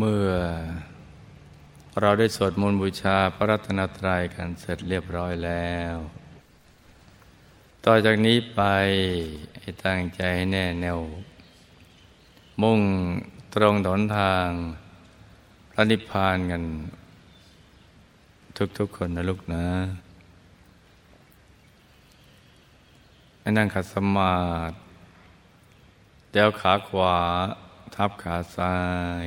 เมื่อเราได้สวดมนต์บูชาพระรัตนตรัยกันเสร็จเรียบร้อยแล้ว ต่อจากนี้ไปให้ตั้งใจให้แน่แน่วมุ่งตรงถนทางพระนิพพานกัน ทุกๆคนนะลูกนะให้นั่งขัดสมาธิเดี๋ยวขาขวาทับขาซ้าย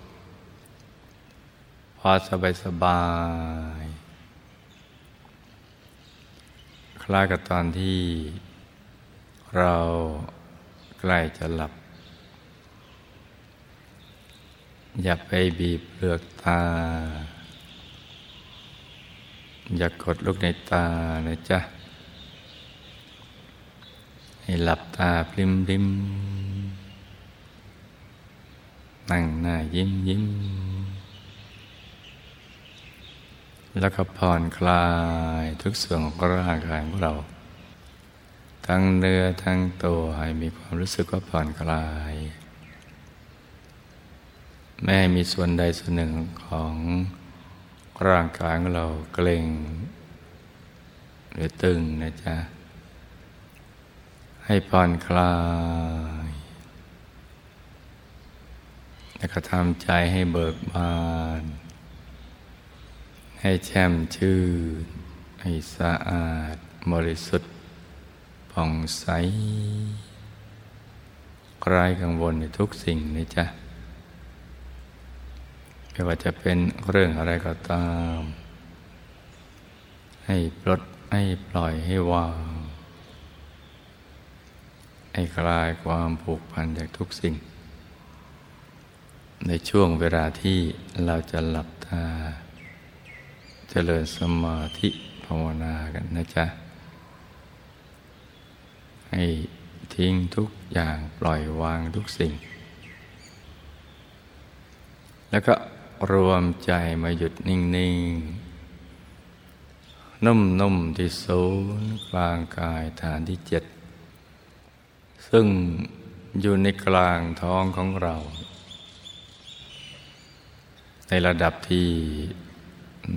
พอสบายสบาย คล้ายกับตอนที่เราใกล้จะหลับ อย่าไปบีบเปลือกตา อย่ากดลูกในตานะจ๊ะ ให้หลับตาพริมริมนั่งหน้ายิ้มยิ้ม แล้วก็ผ่อนคลายทุกส่วนของร่างกายของเรา ทั้งเนื้อทั้งตัวให้มีความรู้สึกว่าผ่อนคลาย ไม่ให้มีส่วนใดส่วนหนึ่งของร่างกายของเราเกร็ง หรือตึงนะจ๊ะ ให้ผ่อนคลายแล้วก็ทำใจให้เบิกบาน ให้แช่มชื่น ให้สะอาดบริสุทธิ์ผ่องใสไร้กังวลในทุกสิ่งนี่จ้ะไม่ว่าจะเป็นเรื่องอะไรก็ตาม ให้ปลดให้ปล่อยให้วาง ให้คลายความผูกพันจากทุกสิ่ง ในช่วงเวลาที่เราจะหลับตา เจริญสมาธิภาวนากันนะจ๊ะ ให้ทิ้งทุกอย่างปล่อยวางทุกสิ่ง แล้วก็รวมใจมาหยุดนิ่ง ๆ นุ่ม ๆ ที่ศูนย์กลางกายฐานที่เจ็ด ซึ่งอยู่ในกลางท้องของเรา ในระดับที่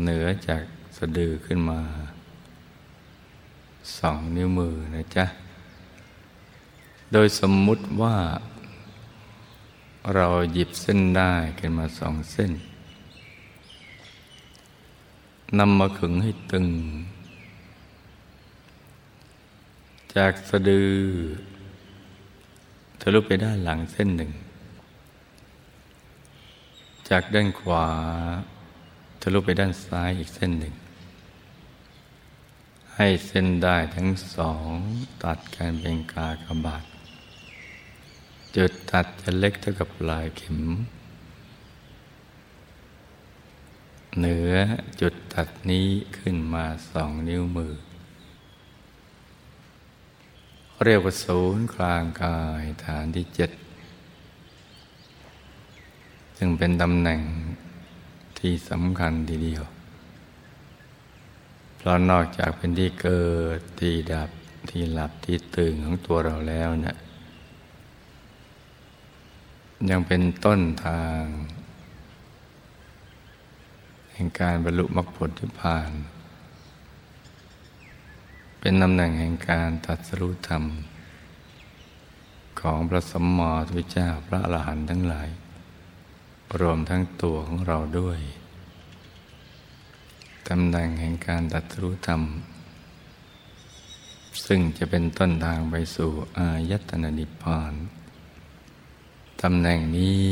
เหนือจากสะดือขึ้นมาสองนิ้วมือนะจ๊ะ โดยสมมุติว่า เราหยิบเส้นได้ขึ้นมาสองเส้นนำมาขึงให้ตึง จากสะดือทะลุไปด้านหลังเส้นหนึ่ง จากด้านขวาะลุไปด้านซ้ายอีกเส้นหนึ่ง ให้เส้นได้ทั้งสองตัดกันเป็นกากบาท จุดตัดจะเล็กเท่ากับปลายเข็ม เหนือจุดตัดนี้ขึ้นมาสองนิ้วมือ เรียกว่าศูนย์กลางกายฐานที่เจ็ด ซึ่งเป็นตำแหน่ง ที่สำคัญทีเดียว เพราะนอกจากเป็นที่เกิดที่ดับที่หลับที่ตื่นของตัวเราแล้วเนะี่ยยังเป็นต้นทางแห่งการบรรลุมรรคผลที่ผ่าน เป็นตำแหน่งแห่งการตัดสรุธรรม ของพระสมมติวิเจ้าพระอรหันต์ทั้งหลาย รวมทั้งตัวของเราด้วยตำแหน่งแห่งการตัดสรุธรรม ซึ่งจะเป็นต้นทางไปสู่อายตนะนิพพานตำแหน่งนี้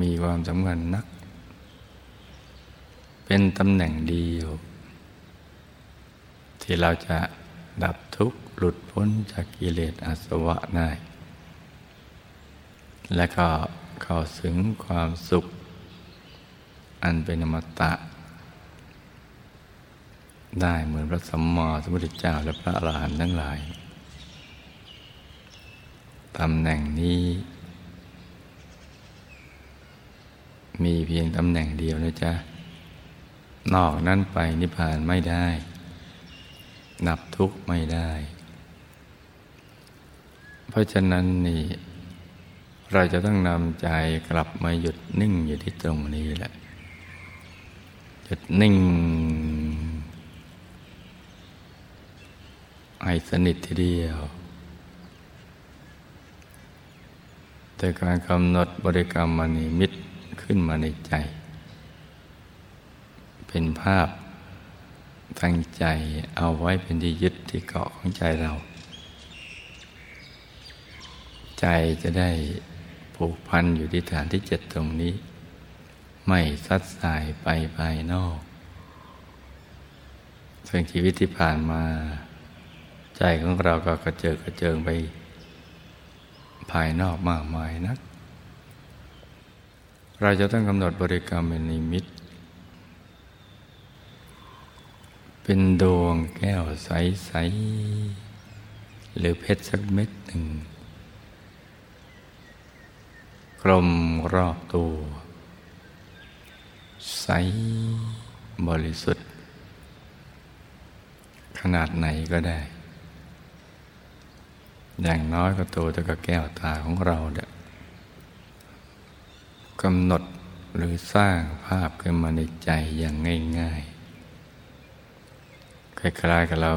มีความสำคัญนัก เป็นตำแหน่งเดียว ที่เราจะดับทุกข์หลุดพ้นจากกิเลสอาสวะได้ และก็ เข้าถึงความสุข อันเป็นอมตะ ได้เหมือนพระสัมมาสัมพุทธเจ้าและพระอรหันต์ทั้งหลายตำแหน่งนี้ มีเพียงตำแหน่งเดียวนะจ๊ะ นอกนั้นไปนิพพานไม่ได้ นับทุกข์ไม่ได้ เพราะฉะนั้นนี่ เราจะต้องนำใจกลับมาหยุดนิ่งอยู่ที่ตรงนี้แหละ หยุดนิ่งให้สนิททีเดียวแต่การกำหนดบริกรรมมณีมิตรขึ้นมาในใจ เป็นภาพตั้งใจเอาไว้เป็นที่ยึดที่เกาะของใจเรา ใจจะได้ ผูกพันอยู่ที่ฐานที่เจ็ดตรงนี้ ไม่ซัดสายไปภายนอกซึ่งชีวิตที่ผ่านมา ใจของเราก็กระเจิงกระเจิงไป ภายนอกมากมายนัก เราจะต้องกำหนดบริกรรมเป็นนิมิต เป็นดวงแก้วใส ๆ หรือเพชรสักเม็ดหนึ่ง กลมรอบตัว ใสบริสุทธิ์ ขนาดไหนก็ได้ อย่างน้อยก็โตแต่กับแก้วตาของเราเนี่ยกำหนดหรือสร้างภาพขึ้นมาในใจอย่างง่ายๆ คล้ายๆกับเรา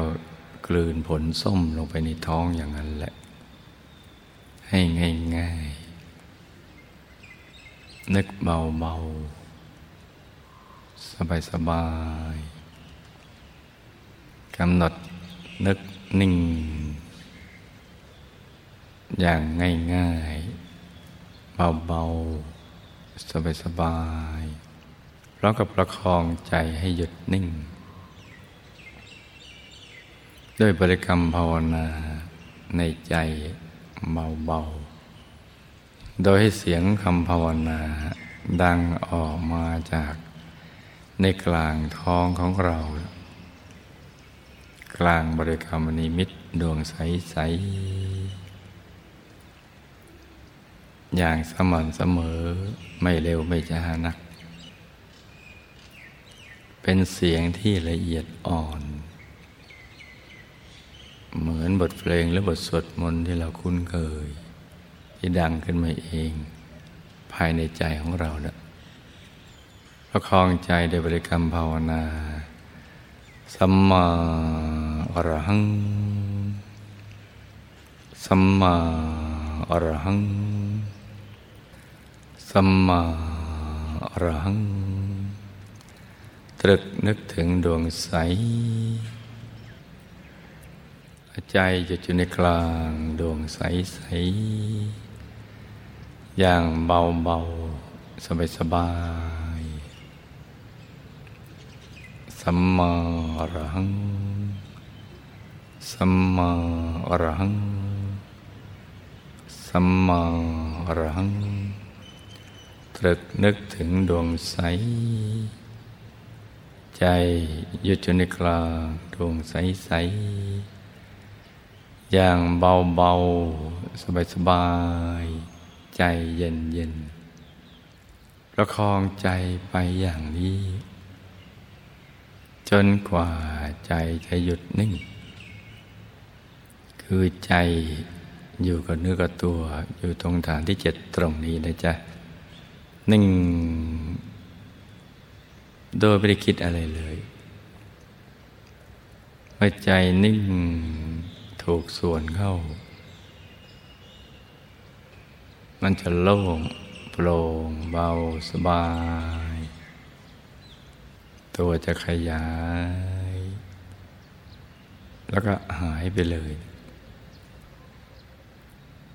กลืนผลส้มลงไปในท้องอย่างนั้นแหละ ให้ง่ายๆ นึกเบาๆสบายๆกำหนดนึกนิ่ง อย่างง่ายๆเบาๆสบายๆพร้อมกับประคองใจให้หยุดนิ่ง ด้วยบริกรรมภาวนาในใจเบาๆ โดยให้เสียงคำภาวนาดังออกมาจากในกลางท้องของเรา กลางบริกรรมนิมิตดวงใส ๆ อย่างสม่ำเสมอไม่เร็วไม่ช้านัก เป็นเสียงที่ละเอียดอ่อน เหมือนบทเพลงหรือบทสวดมนต์ที่เราคุ้นเคย ที่ดังขึ้นมาเอง ภายในใจของเราเนะี่ยประคองใจโดยบริกรรมภาวนาสัมมาอรหัง สัมมาอรหัง สัมมาอรหัง ตรึกนึกถึงดวงใส ใจจะอยู่ในกลางดวงใสใส อย่างเบาเบาสบายสบายสัมมาอรหัง สัมมาอรหัง สัมมาอรหัง ตรึกนึกถึงดวงใส ใจหยุดอยู่ในกลางดวงใสใสอย่างเบาเบาสบายสบาย ใจเย็นเย็นประคองใจไปอย่างนี้ จนกว่าใจจะหยุดนิ่ง คือใจอยู่กับเนื้อกับตัวอยู่ตรงฐานที่เจ็ดตรงนี้นะจ๊ะนิ่ง โดยไม่ได้คิดอะไรเลยเมื่อใจนิ่งถูกส่วนเข้า มันจะโล่งโปร่งเบาสบาย ตัวจะขยาย แล้วก็หายไปเลย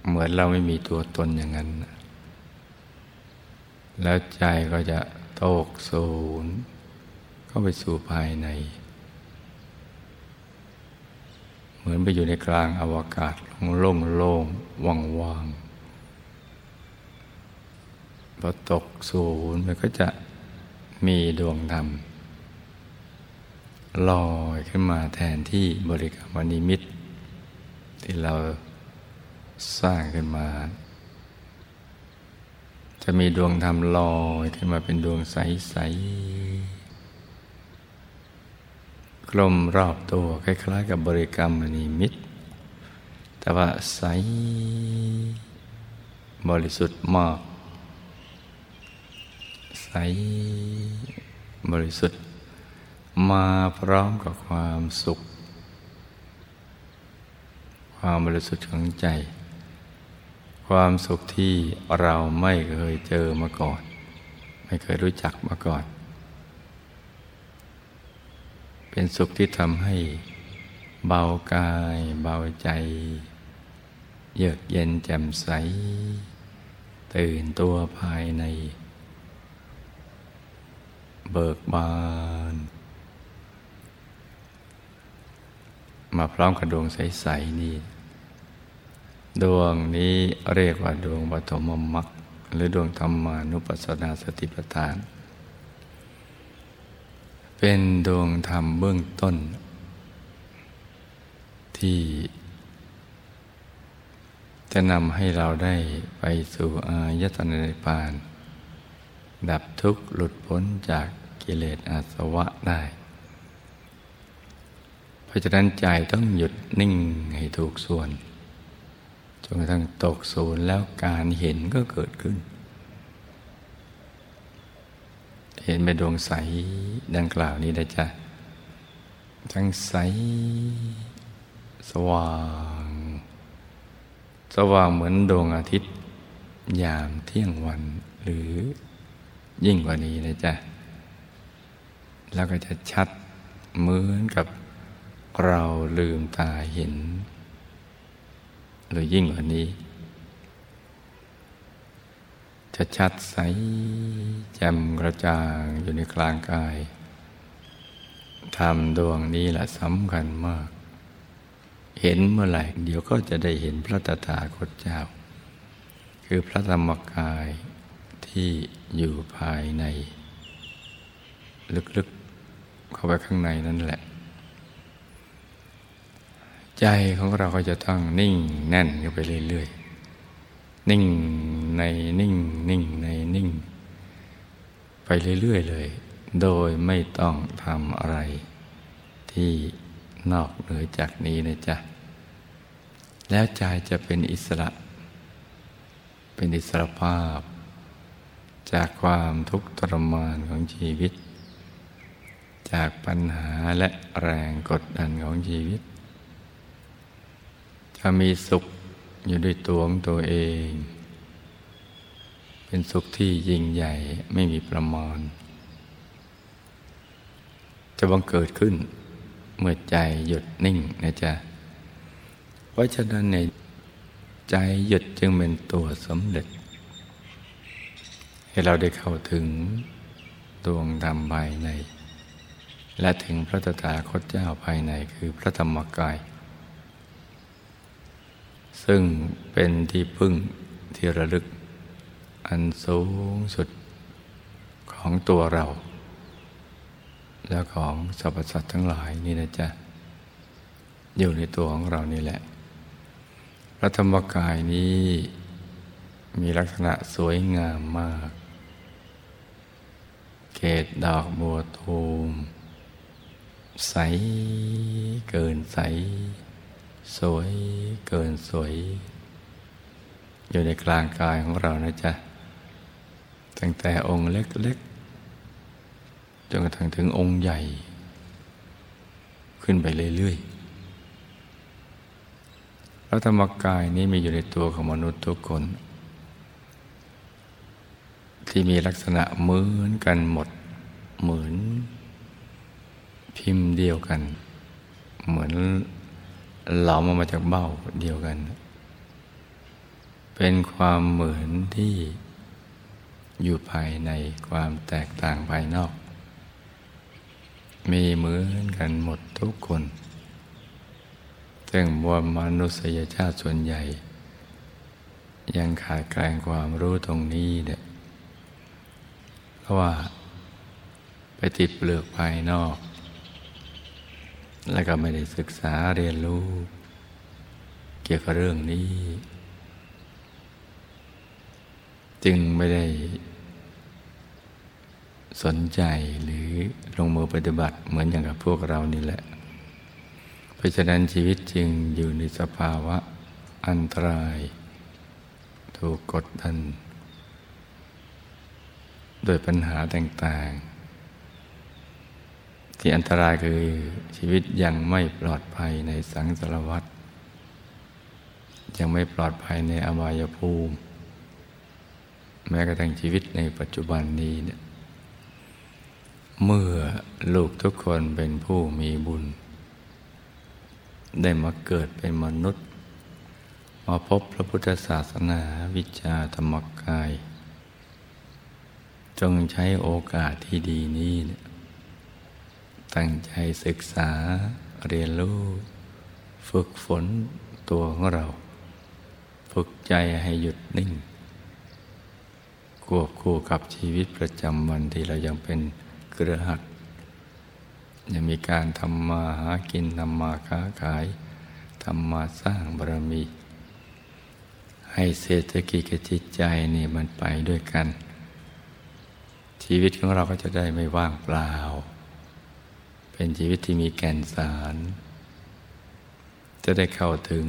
เหมือนเราไม่มีตัวตนอย่างนั้น แล้วใจก็จะตกศูนย์เข้าไปสู่ภายใน เหมือนไปอยู่ในกลางอวกาศโล่งโล่งว่างว่าง พอตกศูนย์มันก็จะมีดวงธรรมลอยขึ้นมาแทนที่บริกรรมนิมิต ที่เราสร้างขึ้นมา จะมีดวงธรรมลอยขึ้นมาเป็นดวงใสๆกลมรอบตัวคล้ายๆ กับบริกรรมนิมิต แต่ว่าใสบริสุทธิ์มาก ใสบริสุทธิ์ มาพร้อมกับความสุข ความบริสุทธิ์ของใจ ความสุขที่เราไม่เคยเจอมาก่อน ไม่เคยรู้จักมาก่อน เป็นสุขที่ทำให้เบากายเบาใจ เยือกเย็นแจ่มใส ตื่นตัวภายใน เบิกบาน มาพร้อมกับดวงใส ๆ นี่ ดวงนี้เรียกว่าดวงปฐมมรรคหรือดวงธรรมานุปัสสนาสติปัฏฐาน เป็นดวงธรรมเบื้องต้น ที่จะนำให้เราได้ไปสู่อายตนะนิพพาน ดับทุกข์หลุดพ้นจาก กิเลสอาสวะได้ เพราะฉะนั้นใจต้องหยุดนิ่งให้ถูกส่วนจนกระทั่งตกศูนย์แล้วการเห็นก็เกิดขึ้น เห็นเป็นดวงใสดังกล่าวนี้ได้จ้ะทั้งใส สว่าง สว่างเหมือนดวงอาทิตย์ยามเที่ยงวันหรือยิ่งกว่านี้นะจ๊ะ แล้วก็จะชัดเหมือนกับเราลืมตาเห็น หรือยิ่งกว่านี้ จะชัดใสแจ่มกระจ่างอยู่ในกลางกายทำดวงนี้แหละสำคัญมาก เห็นเมื่อไหร่ เดี๋ยวก็จะได้เห็นพระตถาคตเจ้า คือพระธรรมกายที่อยู่ภายใน ลึกๆ เข้าไปข้างในนั่นแหละ ใจของเราก็จะต้องนิ่งแน่นไปเรื่อยๆ นิ่งในนิ่ง นิ่งในนิ่ง ไปเรื่อยๆเลย โดยไม่ต้องทำอะไร ที่นอกเหนือจากนี้นะจ๊ะ แล้วใจจะเป็นอิสระ เป็นอิสระภาพ จากความทุกข์ทรมานของชีวิต จากปัญหาและแรงกดดันของชีวิต จะมีสุขอยู่ด้วยตัวของตัวเอง เป็นสุขที่ยิ่งใหญ่ไม่มีประมาณ จะบังเกิดขึ้นเมื่อใจหยุดนิ่งนะจ๊ะ เพราะฉะนั้นในใจหยุดจึงเป็นตัวสำเร็จ ให้เราได้เข้าถึงดวงธรรมภายใน และถึงพระตถาคตเจ้าภายในคือพระธรรมกาย ซึ่งเป็นที่พึ่งที่ระลึก อันสูงสุดของตัวเรา และของสรรพสัตว์ทั้งหลายนี่นะจ๊ะ อยู่ในตัวของเรานี่แหละ พระธรรมกายนี้มีลักษณะสวยงามมาก เกตดอกบัวตูม ใสเกินใส สวยเกินสวย อยู่ในกลางกายของเรานะจ๊ะ ตั้งแต่องค์เล็กๆจนกระทั่งถึงองค์ใหญ่ ขึ้นไปเรื่อยๆแล้วธรรมกายนี้มีอยู่ในตัวของมนุษย์ทุกคน ที่มีลักษณะเหมือนกันหมดเหมือน พิมพ์เดียวกัน เหมือนหลอมออกมาจากเบ้าเดียวกัน เป็นความเหมือนที่อยู่ภายในความแตกต่างภายนอก มีเหมือนกันหมดทุกคนซึ่งมวลมนุษยชาติส่วนใหญ่ ยังขาดแคลนความรู้ตรงนี้เนี่ยเพราะว่าไปติดเปลือกภายนอก แล้วก็ไม่ได้ศึกษาเรียนรู้ เกี่ยวกับเรื่องนี้ จึงไม่ได้สนใจหรือลงมือปฏิบัติเหมือนอย่างกับพวกเรานี่แหละ เพราะฉะนั้นชีวิตจึงอยู่ในสภาวะอันตราย ถูกกดดัน โดยปัญหาต่างๆ ที่อันตรายคือชีวิตยังไม่ปลอดภัยในสังสารวัฏยังไม่ปลอดภัยในอบายภูมิ แม้กระทั่งชีวิตในปัจจุบันนี้เนี่ยเมื่อลูกทุกคนเป็นผู้มีบุญ ได้มาเกิดเป็นมนุษย์ มาพบพระพุทธศาสนาวิชาธรรมกาย จงใช้โอกาสที่ดีนี้เนี่ย ตั้งใจศึกษาเรียนรู้ ฝึกฝนตัวของเรา ฝึกใจให้หยุดนิ่ง ควบคู่กับชีวิตประจำวันที่เรายังเป็นเครือหัดยังมีการทำมาหากินทำมาค้าขายทำมาสร้างบารมี ให้เศรษฐกิจกับจิตใจนี่มันไปด้วยกัน ชีวิตของเราก็จะได้ไม่ว่างเปล่า เป็นชีวิตที่มีแก่นสาร จะได้เข้าถึง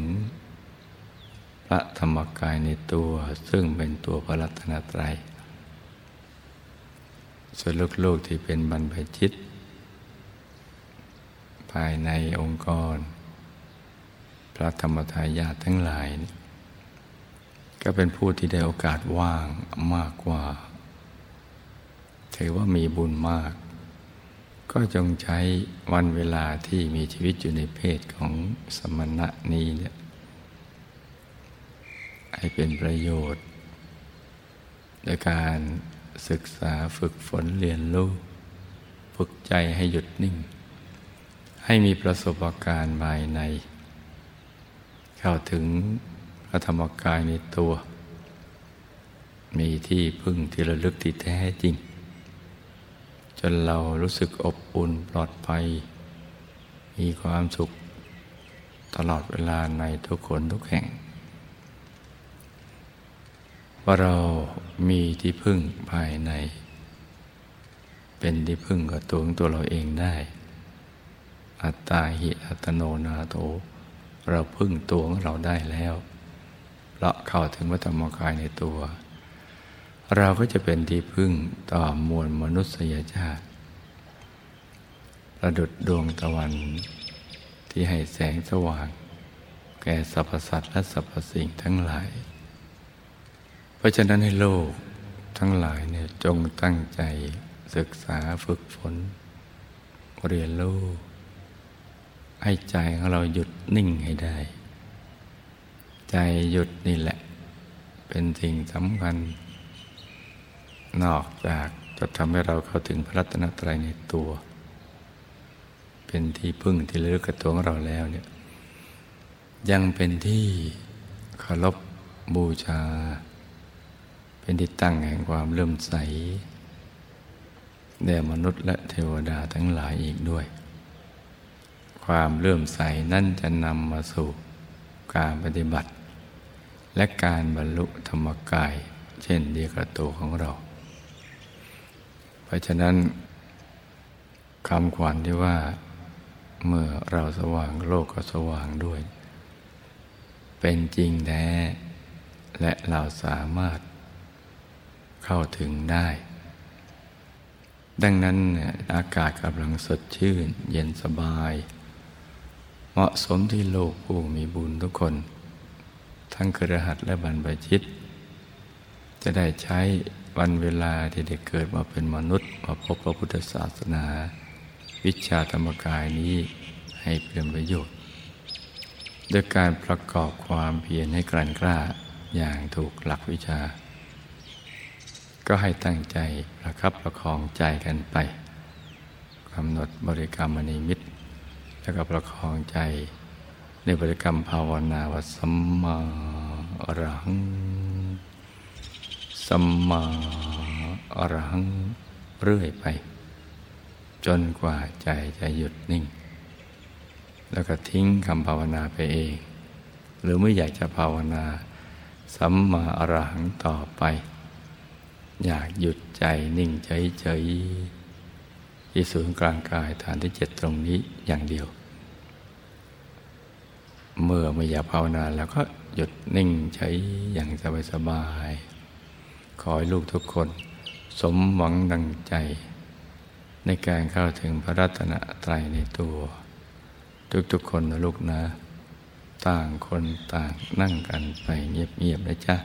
พระธรรมกายในตัว ซึ่งเป็นตัวพระรัตนตรัย ส่วนลูกๆที่เป็นบรรพชิต ภายในองค์กร พระธรรมทายาททั้งหลาย ก็เป็นผู้ที่ได้โอกาสว่างมากกว่า ถือว่ามีบุญมาก ก็จงใช้วันเวลาที่มีชีวิตอยู่ในเพศของสมณะนี้เนี่ยให้เป็นประโยชน์โดยการศึกษาฝึกฝนเรียนรู้ฝึกใจให้หยุดนิ่ง ให้มีประสบการณ์ภายใน เข้าถึงพระธรรมกายในตัว มีที่พึ่งที่ระลึกที่แท้จริง จนเรารู้สึกอบอุ่นปลอดภัย มีความสุขตลอดเวลาในทุกคนทุกแห่ง ว่าเรามีที่พึ่งภายใน เป็นที่พึ่งกับตัวของตัวเราเองได้ อัตตาหิอัตโนนาโตเราพึ่งตัวของเราได้แล้วเราะเข้าถึงวัฏมกายในตัว เราก็จะเป็นที่พึ่งต่อมวลมนุษยชาติประดุดดวงตะวันที่ให้แสงสว่าง แก่สรรพสัตว์และสรรพสิ่งทั้งหลาย เพราะฉะนั้นให้โลกทั้งหลายเนี่ยจงตั้งใจศึกษาฝึกฝน เรียนรู้ให้ใจของเราหยุดนิ่งให้ได้ ใจหยุดนี่แหละ เป็นสิ่งสำคัญ นอกจากจะทำให้เราเข้าถึงพระรัตนตรัยในตัว เป็นที่พึ่งที่เลือกกับตัวของเราแล้วเนี่ยยังเป็นที่เคารพบูชา เป็นที่ตั้งแห่งความเลื่อมใสแด่มนุษย์และเทวดาทั้งหลายอีกด้วย ความเลื่อมใสนั่นจะนำมาสู่การปฏิบัติ และการบรรลุธรรมกาย เช่นเดียวกับตัวของเรา เพราะฉะนั้นคำขวัญที่ว่าเมื่อเราสว่างโลกก็สว่างด้วย เป็นจริงแท้ และเราสามารถเข้าถึงได้ ดังนั้นอากาศกำลังสดชื่น เย็นสบาย เหมาะสมที่โลกผู้มีบุญทุกคน ทั้งกระหัตและบรรพชิต จะได้ใช้ วันเวลาที่ได้เกิดมาเป็นมนุษย์ มาพบพระพุทธศาสนา วิชาธรรมกายนี้ให้เป็นประโยชน์ ด้วยการประกอบความเพียรให้กลั่นกล้าอย่างถูกหลักวิชา ก็ให้ตั้งใจประคับประคองใจกันไปกำหนดบริกรรมนิมิต แล้วก็ประคองใจในบริกรรมภาวนาวสัมมาอรหัง สัมมาอรหังเรื่อยไป จนกว่าใจจะหยุดนิ่ง แล้วก็ทิ้งคำภาวนาไปเอง หรือไม่อยากจะภาวนา สัมมาอรหังต่อไป อยากหยุดใจนิ่งเฉยๆที่ศูนย์กลางกายฐานที่เจ็ดตรงนี้อย่างเดียว เมื่อไม่อยากภาวนาแล้วก็หยุดนิ่งใช้อย่างสบายๆ ขอให้ลูกทุกคน สมหวังดังใจ ในการเข้าถึงพระรัตนตรัยในตัว ทุกๆคนนะลูกนะ ต่างคนต่างนั่งกันไปเงียบๆนะจ๊ะ